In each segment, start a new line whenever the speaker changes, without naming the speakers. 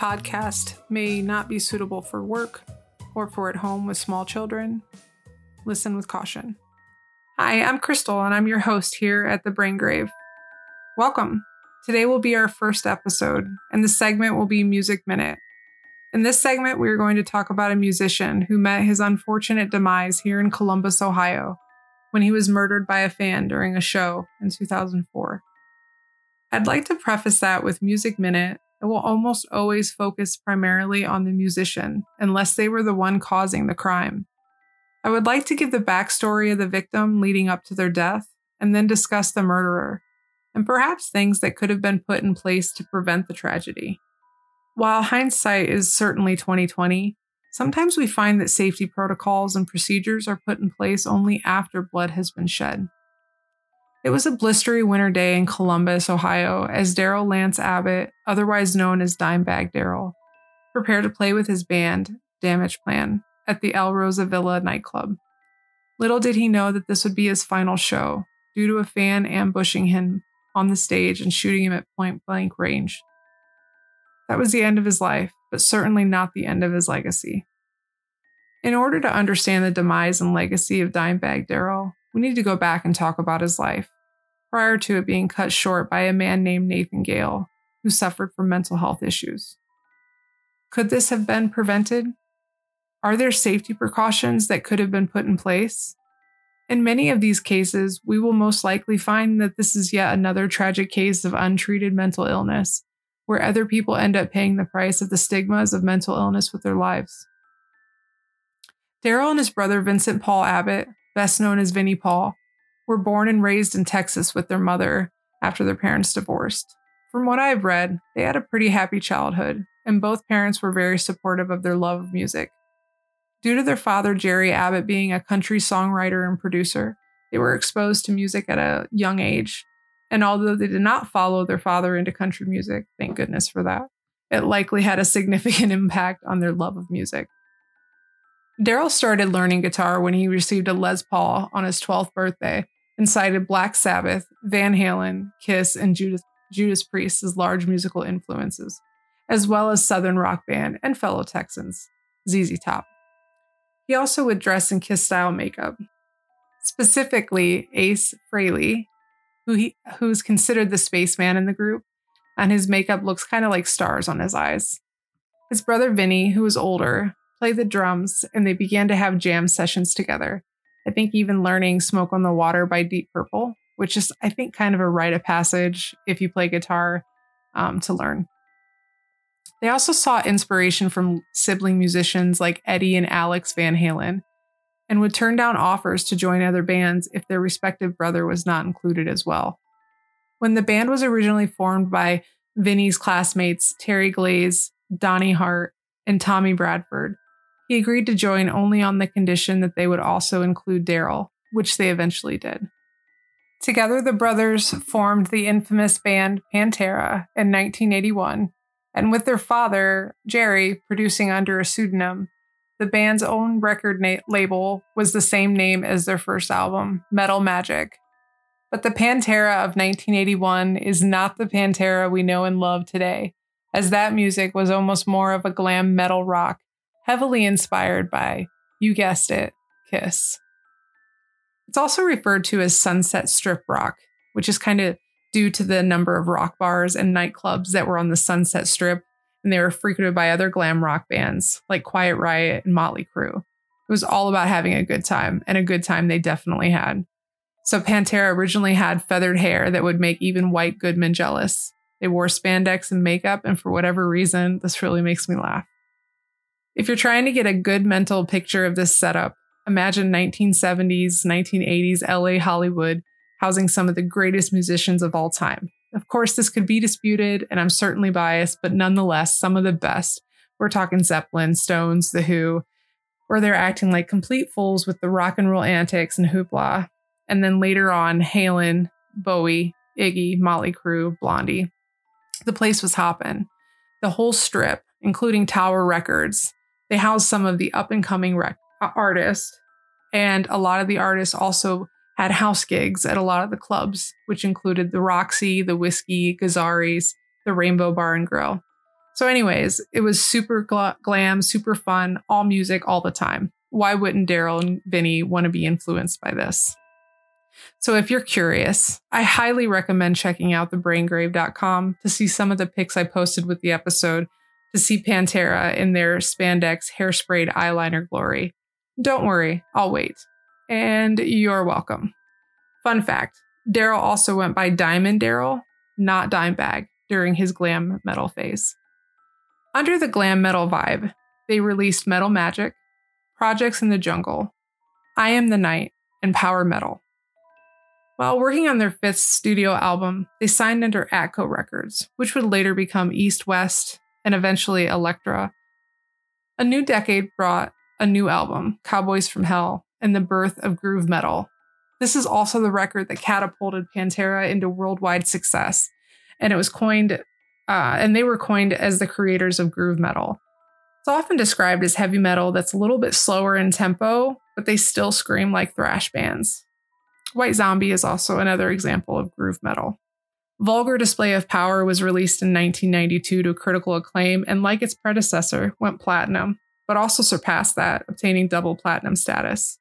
Podcast may not be suitable for work or for at home with small children. Listen with caution. Hi, I'm Crystal, and I'm your host here at the Brain Grave. Welcome. Today will be our first episode, and the segment will be Music Minute. In this segment, we are going to talk about a musician who met his unfortunate demise here in Columbus, Ohio, when he was murdered by a fan during a show in 2004. I'd like to preface that with Music Minute, it will almost always focus primarily on the musician, unless they were the one causing the crime. I would like to give the backstory of the victim leading up to their death, and then discuss the murderer, and perhaps things that could have been put in place to prevent the tragedy. While hindsight is certainly 2020, sometimes we find that safety protocols and procedures are put in place only after blood has been shed. It was a blistery winter day in Columbus, Ohio, as Darrell Lance Abbott, otherwise known as Dimebag Darrell, prepared to play with his band, Damageplan, at the Alrosa Villa nightclub. Little did he know that this would be his final show, due to a fan ambushing him on the stage and shooting him at point blank range. That was the end of his life, but certainly not the end of his legacy. In order to understand the demise and legacy of Dimebag Darrell, we need to go back and talk about his life, prior to it being cut short by a man named Nathan Gale, who suffered from mental health issues. Could this have been prevented? Are there safety precautions that could have been put in place? In many of these cases, we will most likely find that this is yet another tragic case of untreated mental illness where other people end up paying the price of the stigmas of mental illness with their lives. Darrell and his brother Vincent Paul Abbott, best known as Vinnie Paul, were born and raised in Texas with their mother after their parents divorced. From what I've read, they had a pretty happy childhood, and both parents were very supportive of their love of music. Due to their father, Jerry Abbott, being a country songwriter and producer, they were exposed to music at a young age and although they did not follow their father into country music, thank goodness for that, it likely had a significant impact on their love of music. Darrell started learning guitar when he received a Les Paul on his 12th birthday and cited Black Sabbath, Van Halen, Kiss, and Judas, Judas Priest as large musical influences, as well as Southern rock band and fellow Texans, ZZ Top. He also would dress in Kiss style makeup. Specifically, Ace Frehley, who he who's considered the spaceman in the group, and his makeup looks kind of like stars on his eyes. His brother Vinnie, who was older, played the drums, and they began to have jam sessions together. I think even learning "Smoke on the Water" by Deep Purple, which is I think kind of a rite of passage if you play guitar um, to learn. They also saw inspiration from sibling musicians like Eddie and Alex Van Halen, and would turn down offers to join other bands if their respective brother was not included as well. When the band was originally formed by Vinnie's classmates Terry Glaze, Donnie Hart, and Tommy Bradford, he agreed to join only on the condition that they would also include Darrell, which they eventually did. Together, the brothers formed the infamous band Pantera in 1981, and with their father, Jerry, producing under a pseudonym, the band's own record na- label was the same name as their first album, Metal Magic. But the Pantera of 1981 is not the Pantera we know and love today, as that music was almost more of a glam metal rock, heavily inspired by, you guessed it, Kiss. It's also referred to as Sunset Strip rock, which is kind of due to the number of rock bars and nightclubs that were on the Sunset Strip and they were frequented by other glam rock bands like Quiet Riot and Motley Crue. It was all about having a good time, and a good time they definitely had. So Pantera originally had feathered hair that would make even White Goodman jealous. They wore spandex and makeup, and for whatever reason, this really makes me laugh. If you're trying to get a good mental picture of this setup, imagine 1970s, 1980s LA Hollywood housing some of the greatest musicians of all time. Of course, this could be disputed, and I'm certainly biased, but nonetheless, some of the best. We're talking Zeppelin, Stones, The Who, where they're acting like complete fools with the rock and roll antics and hoopla. And then later on, Halen, Bowie, Iggy, Motley Crue, Blondie. The place was hopping. The whole strip, including Tower Records, they housed some of the up and coming rec- uh, artists. And a lot of the artists also had house gigs at a lot of the clubs, which included the Roxy, the Whiskey, Gazzarri's, the Rainbow Bar and Grill. So, anyways, it was super gl- glam, super fun, all music all the time. Why wouldn't Darrell and Vinnie want to be influenced by this? So, if you're curious, I highly recommend checking out thebraingrave.com to see some of the pics I posted with the episode to see Pantera in their spandex hairsprayed eyeliner glory. Don't worry, I'll wait. And you're welcome. Fun fact Darrell also went by Diamond Darrell, not Dimebag, during his glam metal phase. Under the glam metal vibe, they released Metal Magic, Projects in the Jungle, I Am the Night, and Power Metal. While working on their fifth studio album, they signed under Atco Records, which would later become East West and eventually Elektra. A new decade brought a new album, Cowboys from Hell, and the birth of groove metal. This is also the record that catapulted Pantera into worldwide success, and it was coined, uh, and they were coined as the creators of groove metal. It's often described as heavy metal that's a little bit slower in tempo, but they still scream like thrash bands. White Zombie is also another example of groove metal. Vulgar Display of Power was released in 1992 to critical acclaim and, like its predecessor, went platinum, but also surpassed that, obtaining double platinum status.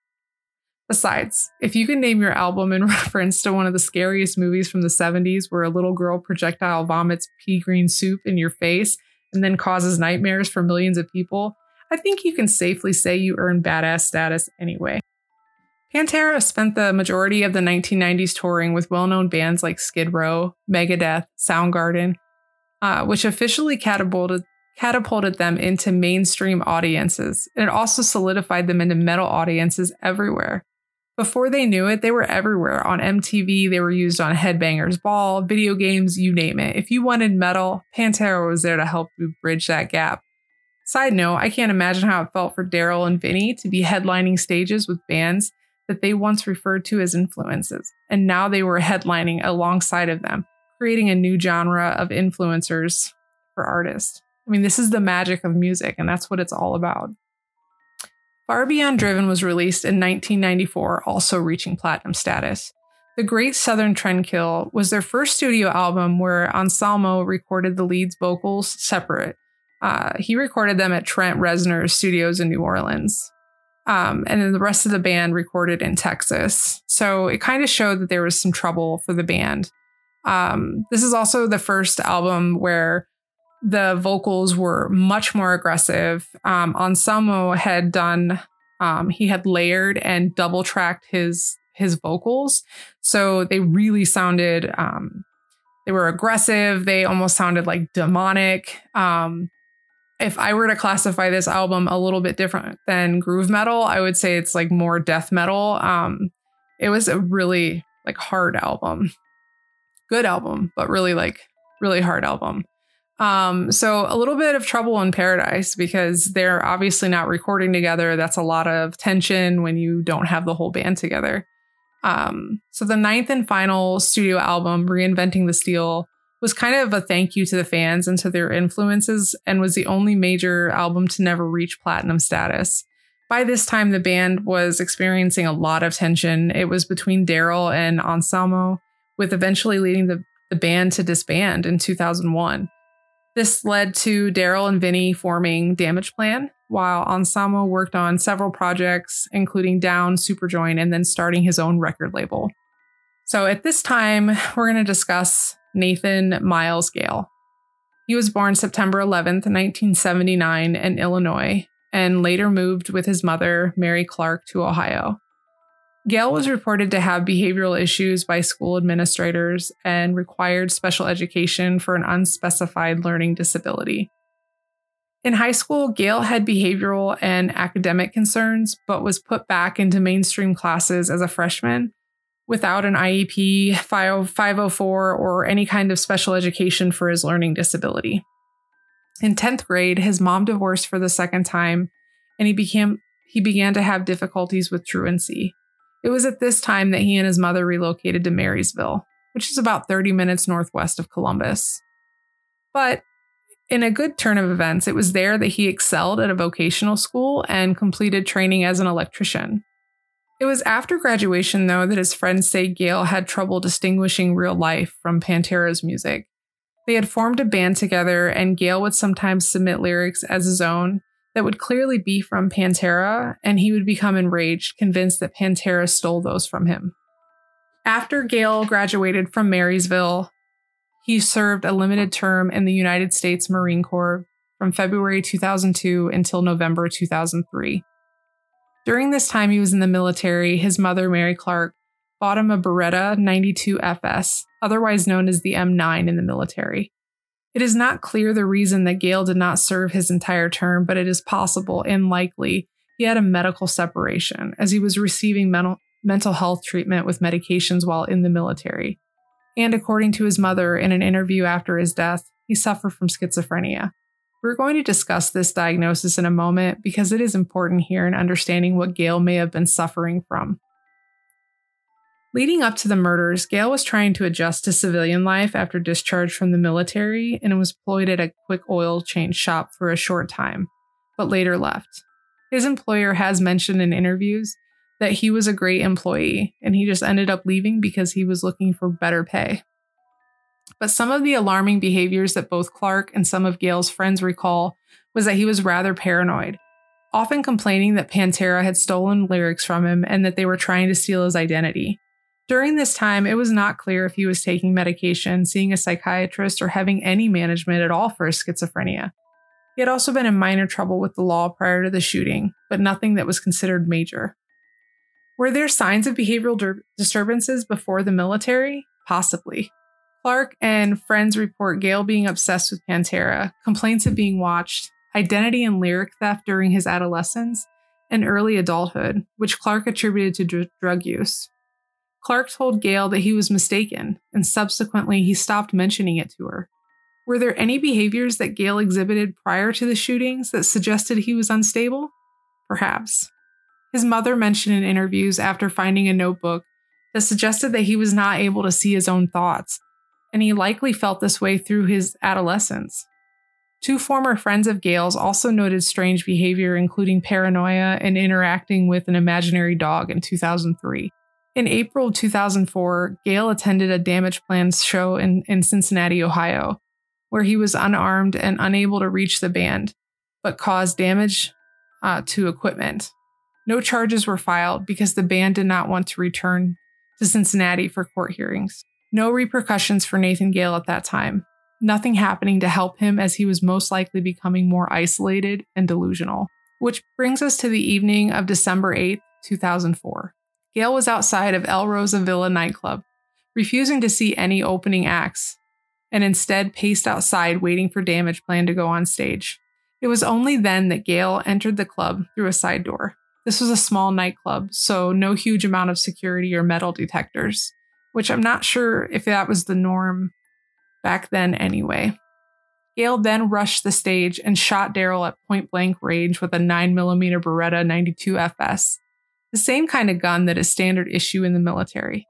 Besides, if you can name your album in reference to one of the scariest movies from the 70s where a little girl projectile vomits pea green soup in your face and then causes nightmares for millions of people, I think you can safely say you earn badass status anyway. Pantera spent the majority of the 1990s touring with well known bands like Skid Row, Megadeth, Soundgarden, uh, which officially catapulted, catapulted them into mainstream audiences. And it also solidified them into metal audiences everywhere. Before they knew it, they were everywhere. On MTV, they were used on Headbangers Ball, video games, you name it. If you wanted metal, Pantera was there to help you bridge that gap. Side note, I can't imagine how it felt for Darrell and Vinnie to be headlining stages with bands that they once referred to as influences, and now they were headlining alongside of them, creating a new genre of influencers for artists. I mean, this is the magic of music, and that's what it's all about. Far Beyond Driven was released in 1994, also reaching platinum status. The Great Southern Trendkill was their first studio album where Anselmo recorded the lead's vocals separate. Uh, he recorded them at Trent Reznor's studios in New Orleans. Um, and then the rest of the band recorded in Texas. So it kind of showed that there was some trouble for the band. Um, this is also the first album where the vocals were much more aggressive. Um, Anselmo had done, um, he had layered and double tracked his his vocals, so they really sounded. Um, they were aggressive. They almost sounded like demonic. Um, if I were to classify this album a little bit different than groove metal, I would say it's like more death metal. Um, it was a really like hard album, good album, but really like really hard album. Um, so a little bit of trouble in paradise because they're obviously not recording together. That's a lot of tension when you don't have the whole band together. Um, so the ninth and final studio album, Reinventing the Steel, was kind of a thank you to the fans and to their influences and was the only major album to never reach platinum status. By this time, the band was experiencing a lot of tension. It was between Darrell and Anselmo, with eventually leading the, the band to disband in 2001. This led to Darrell and Vinnie forming Damageplan, while Anselmo worked on several projects, including Down, Superjoint, and then starting his own record label. So at this time, we're going to discuss Nathan Miles Gale. He was born September 11th, 1979, in Illinois, and later moved with his mother, Mary Clark, to Ohio. Gale was reported to have behavioral issues by school administrators and required special education for an unspecified learning disability. In high school, Gale had behavioral and academic concerns, but was put back into mainstream classes as a freshman without an IEP, 504, or any kind of special education for his learning disability. In 10th grade, his mom divorced for the second time, and he became he began to have difficulties with truancy. It was at this time that he and his mother relocated to Marysville, which is about 30 minutes northwest of Columbus. But in a good turn of events, it was there that he excelled at a vocational school and completed training as an electrician. It was after graduation, though, that his friends say Gale had trouble distinguishing real life from Pantera's music. They had formed a band together, and Gale would sometimes submit lyrics as his own that would clearly be from Pantera, and he would become enraged, convinced that Pantera stole those from him. After Gale graduated from Marysville, he served a limited term in the United States Marine Corps from February 2002 until November 2003. During this time he was in the military, his mother, Mary Clark, bought him a Beretta 92 FS, otherwise known as the M9 in the military. It is not clear the reason that Gale did not serve his entire term, but it is possible and likely he had a medical separation as he was receiving mental, mental health treatment with medications while in the military. And according to his mother in an interview after his death, he suffered from schizophrenia. We're going to discuss this diagnosis in a moment because it is important here in understanding what Gale may have been suffering from. Leading up to the murders, Gale was trying to adjust to civilian life after discharge from the military and was employed at a quick oil change shop for a short time, but later left. His employer has mentioned in interviews that he was a great employee and he just ended up leaving because he was looking for better pay. But some of the alarming behaviors that both Clark and some of Gale's friends recall was that he was rather paranoid, often complaining that Pantera had stolen lyrics from him and that they were trying to steal his identity. During this time, it was not clear if he was taking medication, seeing a psychiatrist, or having any management at all for his schizophrenia. He had also been in minor trouble with the law prior to the shooting, but nothing that was considered major. Were there signs of behavioral disturbances before the military? Possibly. Clark and friends report Gale being obsessed with Pantera, complaints of being watched, identity and lyric theft during his adolescence, and early adulthood, which Clark attributed to dr- drug use. Clark told Gale that he was mistaken, and subsequently he stopped mentioning it to her. Were there any behaviors that Gale exhibited prior to the shootings that suggested he was unstable? Perhaps. His mother mentioned in interviews after finding a notebook that suggested that he was not able to see his own thoughts, and he likely felt this way through his adolescence. Two former friends of Gale's also noted strange behavior, including paranoia and interacting with an imaginary dog in 2003. In April 2004, Gale attended a Damageplan's show in, in Cincinnati, Ohio, where he was unarmed and unable to reach the band, but caused damage uh, to equipment. No charges were filed because the band did not want to return to Cincinnati for court hearings. No repercussions for Nathan Gale at that time. Nothing happening to help him as he was most likely becoming more isolated and delusional. Which brings us to the evening of December 8, 2004. Gale was outside of Alrosa Villa nightclub, refusing to see any opening acts, and instead paced outside waiting for Damageplan to go on stage. It was only then that Gale entered the club through a side door. This was a small nightclub, so no huge amount of security or metal detectors, which I'm not sure if that was the norm back then anyway. Gale then rushed the stage and shot Darrell at point blank range with a 9mm Beretta 92 FS, the same kind of gun that is standard issue in the military.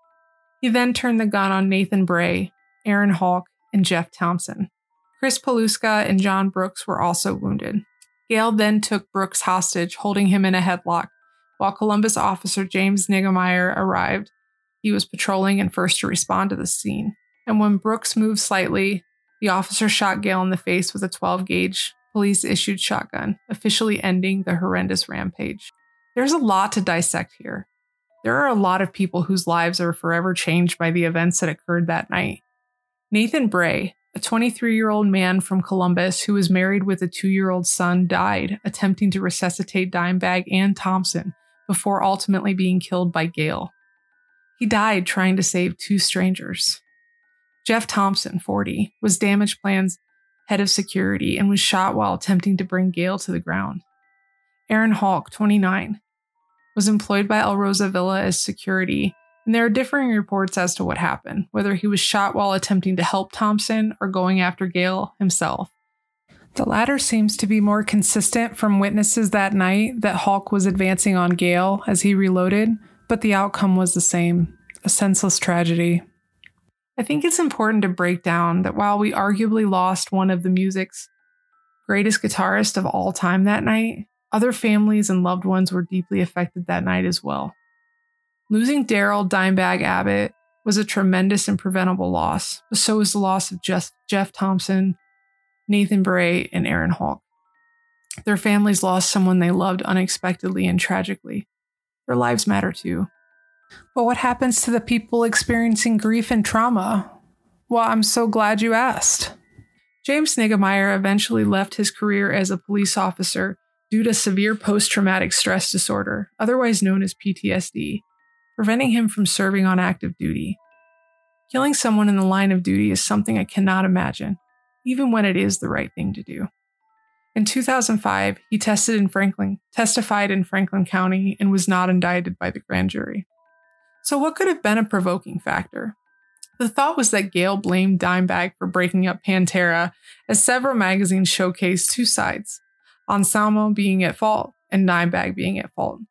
He then turned the gun on Nathan Bray, Aaron Hawk, and Jeff Thompson. Chris Paluska and John Brooks were also wounded. Gale then took Brooks hostage, holding him in a headlock, while Columbus officer James Niggemeyer arrived. He was patrolling and first to respond to the scene. And when Brooks moved slightly, the officer shot Gale in the face with a 12 gauge police issued shotgun, officially ending the horrendous rampage. There's a lot to dissect here. There are a lot of people whose lives are forever changed by the events that occurred that night. Nathan Bray, a 23 year old man from Columbus who was married with a two year old son, died attempting to resuscitate Dimebag and Thompson before ultimately being killed by Gale. He died trying to save two strangers. Jeff Thompson, 40, was Damageplan's head of security and was shot while attempting to bring Gale to the ground. Aaron Hawk, 29, was employed by Alrosa Villa as security, and there are differing reports as to what happened, whether he was shot while attempting to help Thompson or going after Gale himself. The latter seems to be more consistent from witnesses that night that Hawk was advancing on Gale as he reloaded, but the outcome was the same a senseless tragedy. I think it's important to break down that while we arguably lost one of the music's greatest guitarists of all time that night, other families and loved ones were deeply affected that night as well. Losing Darrell Dimebag Abbott was a tremendous and preventable loss, but so was the loss of Jeff, Jeff Thompson, Nathan Bray, and Aaron Hawk. Their families lost someone they loved unexpectedly and tragically. Their lives matter too. But what happens to the people experiencing grief and trauma? Well, I'm so glad you asked. James Niggemeyer eventually left his career as a police officer due to severe post traumatic stress disorder, otherwise known as PTSD, preventing him from serving on active duty. Killing someone in the line of duty is something I cannot imagine, even when it is the right thing to do. In 2005, he tested in Franklin, testified in Franklin County and was not indicted by the grand jury. So, what could have been a provoking factor? The thought was that Gale blamed Dimebag for breaking up Pantera, as several magazines showcased two sides Anselmo being at fault and Dimebag being at fault.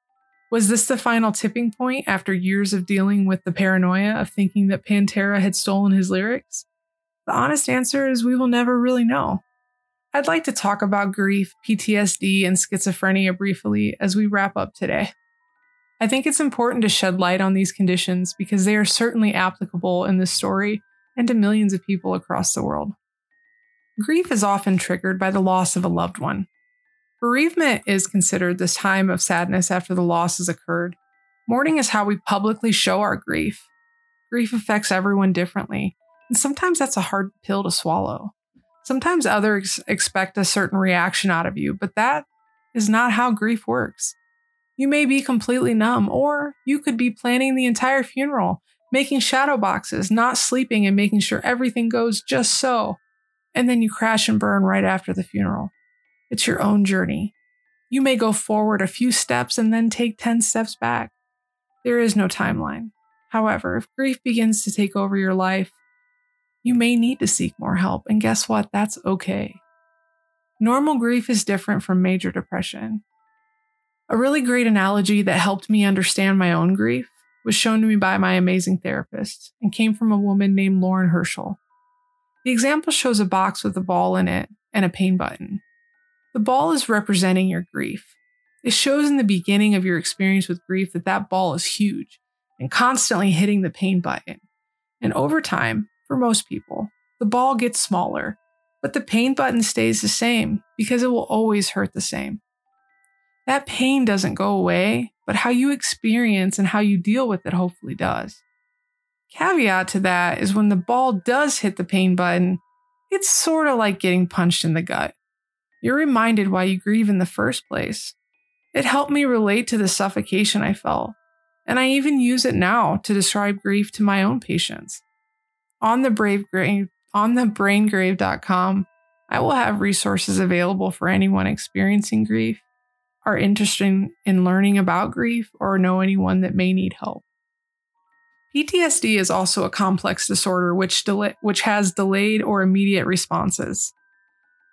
Was this the final tipping point after years of dealing with the paranoia of thinking that Pantera had stolen his lyrics? The honest answer is we will never really know. I'd like to talk about grief, PTSD, and schizophrenia briefly as we wrap up today. I think it's important to shed light on these conditions because they are certainly applicable in this story and to millions of people across the world. Grief is often triggered by the loss of a loved one. Bereavement is considered this time of sadness after the loss has occurred. Mourning is how we publicly show our grief. Grief affects everyone differently, and sometimes that's a hard pill to swallow. Sometimes others expect a certain reaction out of you, but that is not how grief works. You may be completely numb, or you could be planning the entire funeral, making shadow boxes, not sleeping, and making sure everything goes just so. And then you crash and burn right after the funeral. It's your own journey. You may go forward a few steps and then take 10 steps back. There is no timeline. However, if grief begins to take over your life, you may need to seek more help. And guess what? That's okay. Normal grief is different from major depression. A really great analogy that helped me understand my own grief was shown to me by my amazing therapist and came from a woman named Lauren Herschel. The example shows a box with a ball in it and a pain button. The ball is representing your grief. It shows in the beginning of your experience with grief that that ball is huge and constantly hitting the pain button. And over time, for most people, the ball gets smaller, but the pain button stays the same because it will always hurt the same. That pain doesn't go away, but how you experience and how you deal with it hopefully does. Caveat to that is when the ball does hit the pain button, it's sort of like getting punched in the gut. You're reminded why you grieve in the first place. It helped me relate to the suffocation I felt, and I even use it now to describe grief to my own patients. On the brave grave, on the braingrave.com, I will have resources available for anyone experiencing grief are interested in learning about grief or know anyone that may need help. PTSD is also a complex disorder which, delay, which has delayed or immediate responses.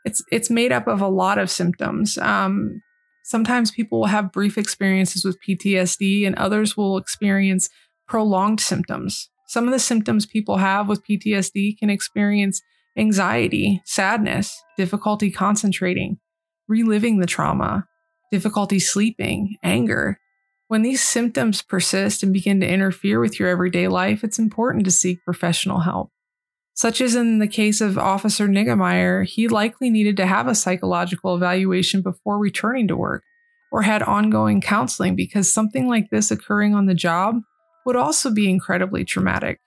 It's, it's made up of a lot of symptoms. Um, sometimes people will have brief experiences with PTSD, and others will experience prolonged symptoms. Some of the symptoms people have with PTSD can experience anxiety, sadness, difficulty concentrating, reliving the trauma, difficulty sleeping, anger. When these symptoms persist and begin to interfere with your everyday life, it's important to seek professional help. Such as in the case of Officer Niggemeyer, he likely needed to have a psychological evaluation before returning to work or had ongoing counseling because something like this occurring on the job would also be incredibly traumatic.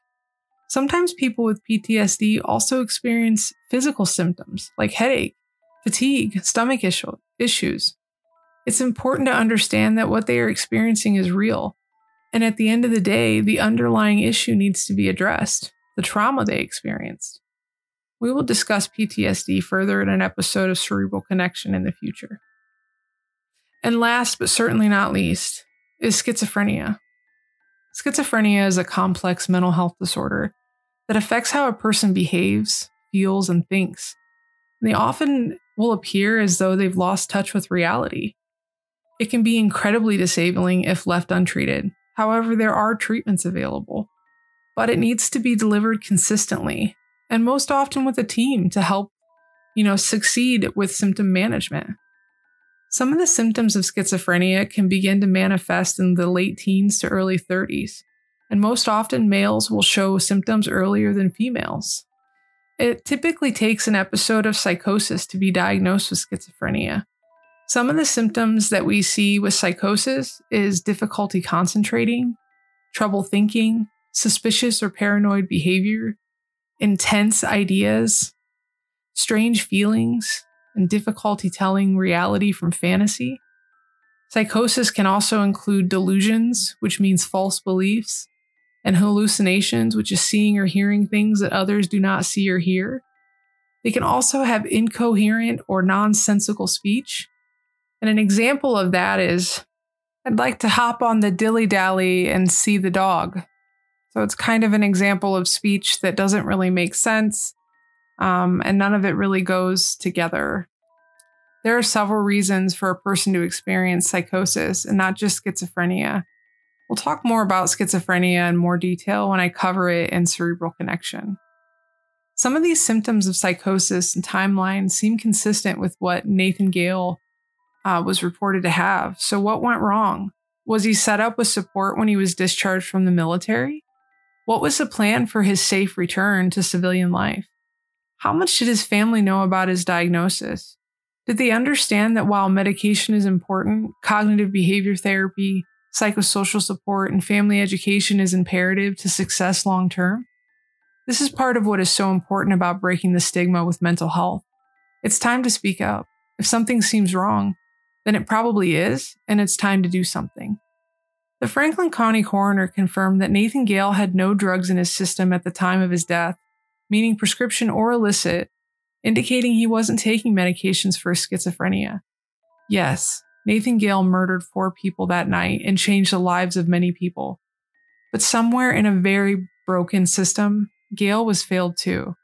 Sometimes people with PTSD also experience physical symptoms like headache, fatigue, stomach issue, issues, it's important to understand that what they are experiencing is real. And at the end of the day, the underlying issue needs to be addressed the trauma they experienced. We will discuss PTSD further in an episode of Cerebral Connection in the future. And last but certainly not least is schizophrenia. Schizophrenia is a complex mental health disorder that affects how a person behaves, feels, and thinks. And they often will appear as though they've lost touch with reality. It can be incredibly disabling if left untreated. However, there are treatments available, but it needs to be delivered consistently and most often with a team to help, you know, succeed with symptom management. Some of the symptoms of schizophrenia can begin to manifest in the late teens to early 30s. and most often males will show symptoms earlier than females. It typically takes an episode of psychosis to be diagnosed with schizophrenia. Some of the symptoms that we see with psychosis is difficulty concentrating, trouble thinking, suspicious or paranoid behavior, intense ideas, strange feelings, and difficulty telling reality from fantasy. Psychosis can also include delusions, which means false beliefs, and hallucinations, which is seeing or hearing things that others do not see or hear. They can also have incoherent or nonsensical speech. And an example of that is I'd like to hop on the dilly dally and see the dog. So it's kind of an example of speech that doesn't really make sense, um, and none of it really goes together. There are several reasons for a person to experience psychosis and not just schizophrenia. We'll talk more about schizophrenia in more detail when I cover it in Cerebral Connection. Some of these symptoms of psychosis and timelines seem consistent with what Nathan Gale uh, was reported to have. So, what went wrong? Was he set up with support when he was discharged from the military? What was the plan for his safe return to civilian life? How much did his family know about his diagnosis? Did they understand that while medication is important, cognitive behavior therapy, psychosocial support, and family education is imperative to success long term? This is part of what is so important about breaking the stigma with mental health. It's time to speak up. If something seems wrong, then it probably is, and it's time to do something. The Franklin County coroner confirmed that Nathan Gale had no drugs in his system at the time of his death, meaning prescription or illicit, indicating he wasn't taking medications for schizophrenia. Yes, Nathan Gale murdered four people that night and changed the lives of many people. But somewhere in a very broken system, Gale was failed too.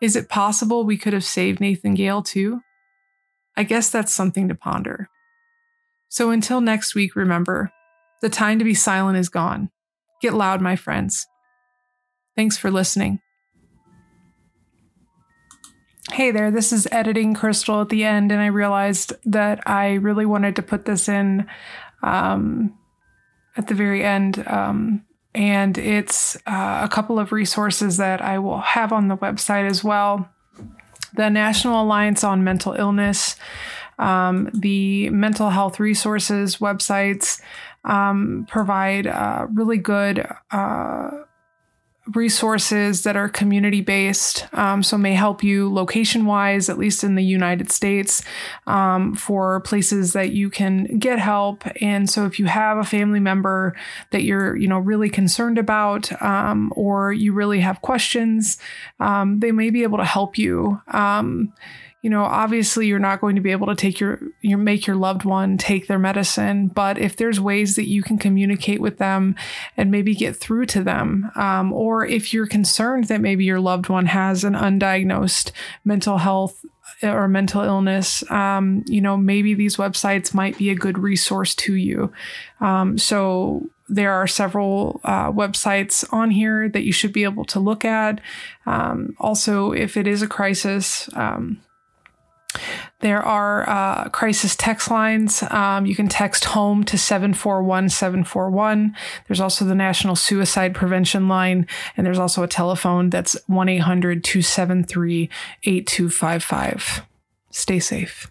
Is it possible we could have saved Nathan Gale too? I guess that's something to ponder. So until next week, remember the time to be silent is gone. Get loud, my friends. Thanks for listening. Hey there, this is editing Crystal at the end, and I realized that I really wanted to put this in um, at the very end. Um, and it's uh, a couple of resources that I will have on the website as well. The National Alliance on Mental Illness, um, the mental health resources websites um, provide uh, really good. Uh, resources that are community based, um, so may help you location wise, at least in the United States, um, for places that you can get help. And so, if you have a family member that you're, you know, really concerned about, um, or you really have questions, um, they may be able to help you um, you know, obviously you're not going to be able to take your, your make your loved one take their medicine, but if there's ways that you can communicate with them and maybe get through to them, um, or if you're concerned that maybe your loved one has an undiagnosed mental health or mental illness, um, you know, maybe these websites might be a good resource to you. Um, so there are several uh, websites on here that you should be able to look at. Um, also, if it is a crisis, um, there are uh, crisis text lines. Um, you can text home to 741 741. There's also the National Suicide Prevention Line, and there's also a telephone that's 1 800 273 8255. Stay safe.